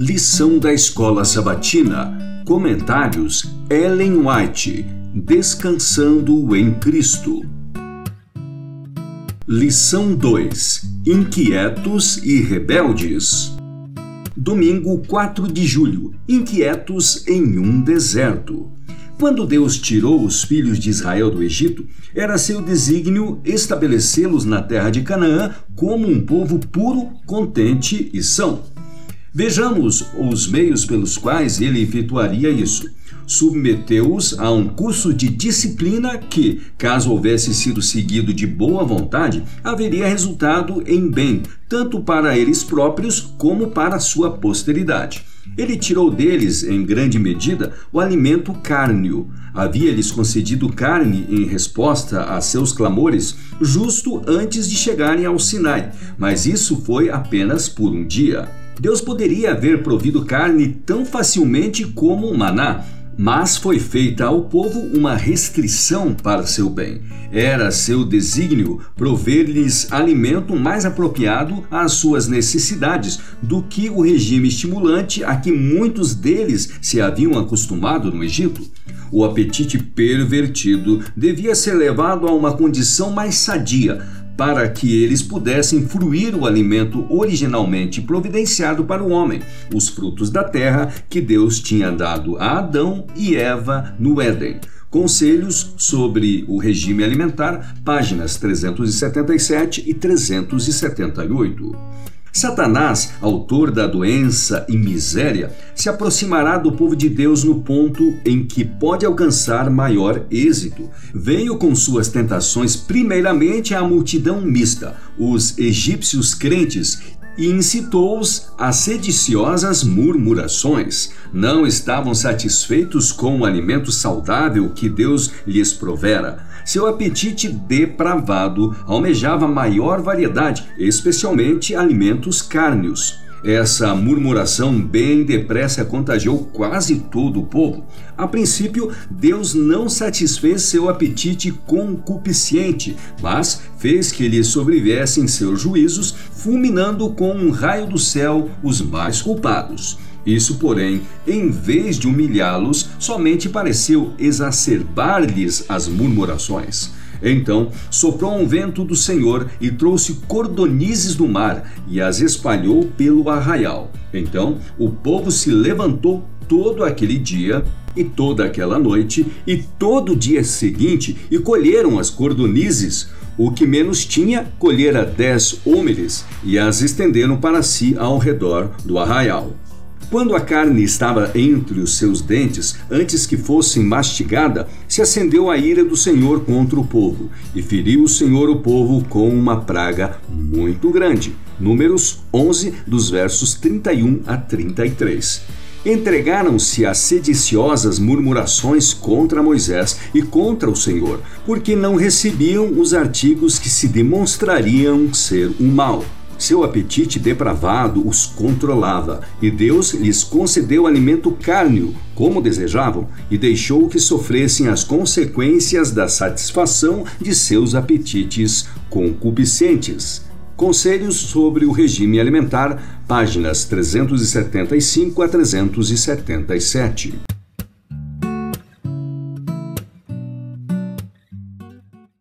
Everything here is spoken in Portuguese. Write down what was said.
Lição da Escola Sabatina. Comentários Ellen White. Descansando em Cristo. Lição 2. Inquietos e rebeldes. Domingo 4 de julho. Inquietos em um deserto. Quando Deus tirou os filhos de Israel do Egito, era seu desígnio estabelecê-los na terra de Canaã como um povo puro, contente e são. Vejamos os meios pelos quais ele efetuaria isso. Submeteu-os a um curso de disciplina que, caso houvesse sido seguido de boa vontade, haveria resultado em bem, tanto para eles próprios como para sua posteridade. Ele tirou deles, em grande medida, o alimento cárneo. Havia-lhes concedido carne em resposta a seus clamores, justo antes de chegarem ao Sinai, mas isso foi apenas por um dia. Deus poderia haver provido carne tão facilmente como o maná, mas foi feita ao povo uma restrição para seu bem. Era seu desígnio prover-lhes alimento mais apropriado às suas necessidades do que o regime estimulante a que muitos deles se haviam acostumado no Egito. O apetite pervertido devia ser levado a uma condição mais sadia, para que eles pudessem fruir o alimento originalmente providenciado para o homem, os frutos da terra que Deus tinha dado a Adão e Eva no Éden. Conselhos sobre o regime alimentar, páginas 377 e 378. Satanás, autor da doença e miséria, se aproximará do povo de Deus no ponto em que pode alcançar maior êxito. Veio com suas tentações primeiramente à multidão mista, os egípcios crentes, e incitou-os a sediciosas murmurações. Não estavam satisfeitos com o alimento saudável que Deus lhes provera. Seu apetite depravado almejava maior variedade, especialmente alimentos cárneos. Essa murmuração bem depressa contagiou quase todo o povo. A princípio, Deus não satisfez seu apetite concupiscente, mas fez que lhe sobrevivessem seus juízos, fulminando com um raio do céu os mais culpados. Isso, porém, em vez de humilhá-los, somente pareceu exacerbar-lhes as murmurações. Então soprou um vento do Senhor e trouxe cordonizes do mar e as espalhou pelo arraial. Então o povo se levantou todo aquele dia e toda aquela noite e todo o dia seguinte e colheram as cordonizes. O que menos tinha, colhera dez homens e as estenderam para si ao redor do arraial. Quando a carne estava entre os seus dentes, antes que fosse mastigada, se acendeu a ira do Senhor contra o povo, e feriu o Senhor o povo com uma praga muito grande. Números 11, dos versos 31 a 33 entregaram-se a sediciosas murmurações contra Moisés e contra o Senhor, porque não recebiam os artigos que se demonstrariam ser um mal. Seu apetite depravado os controlava, e Deus lhes concedeu alimento cárneo, como desejavam, e deixou que sofressem as consequências da satisfação de seus apetites concupiscentes. Conselhos sobre o regime alimentar, páginas 375 a 377.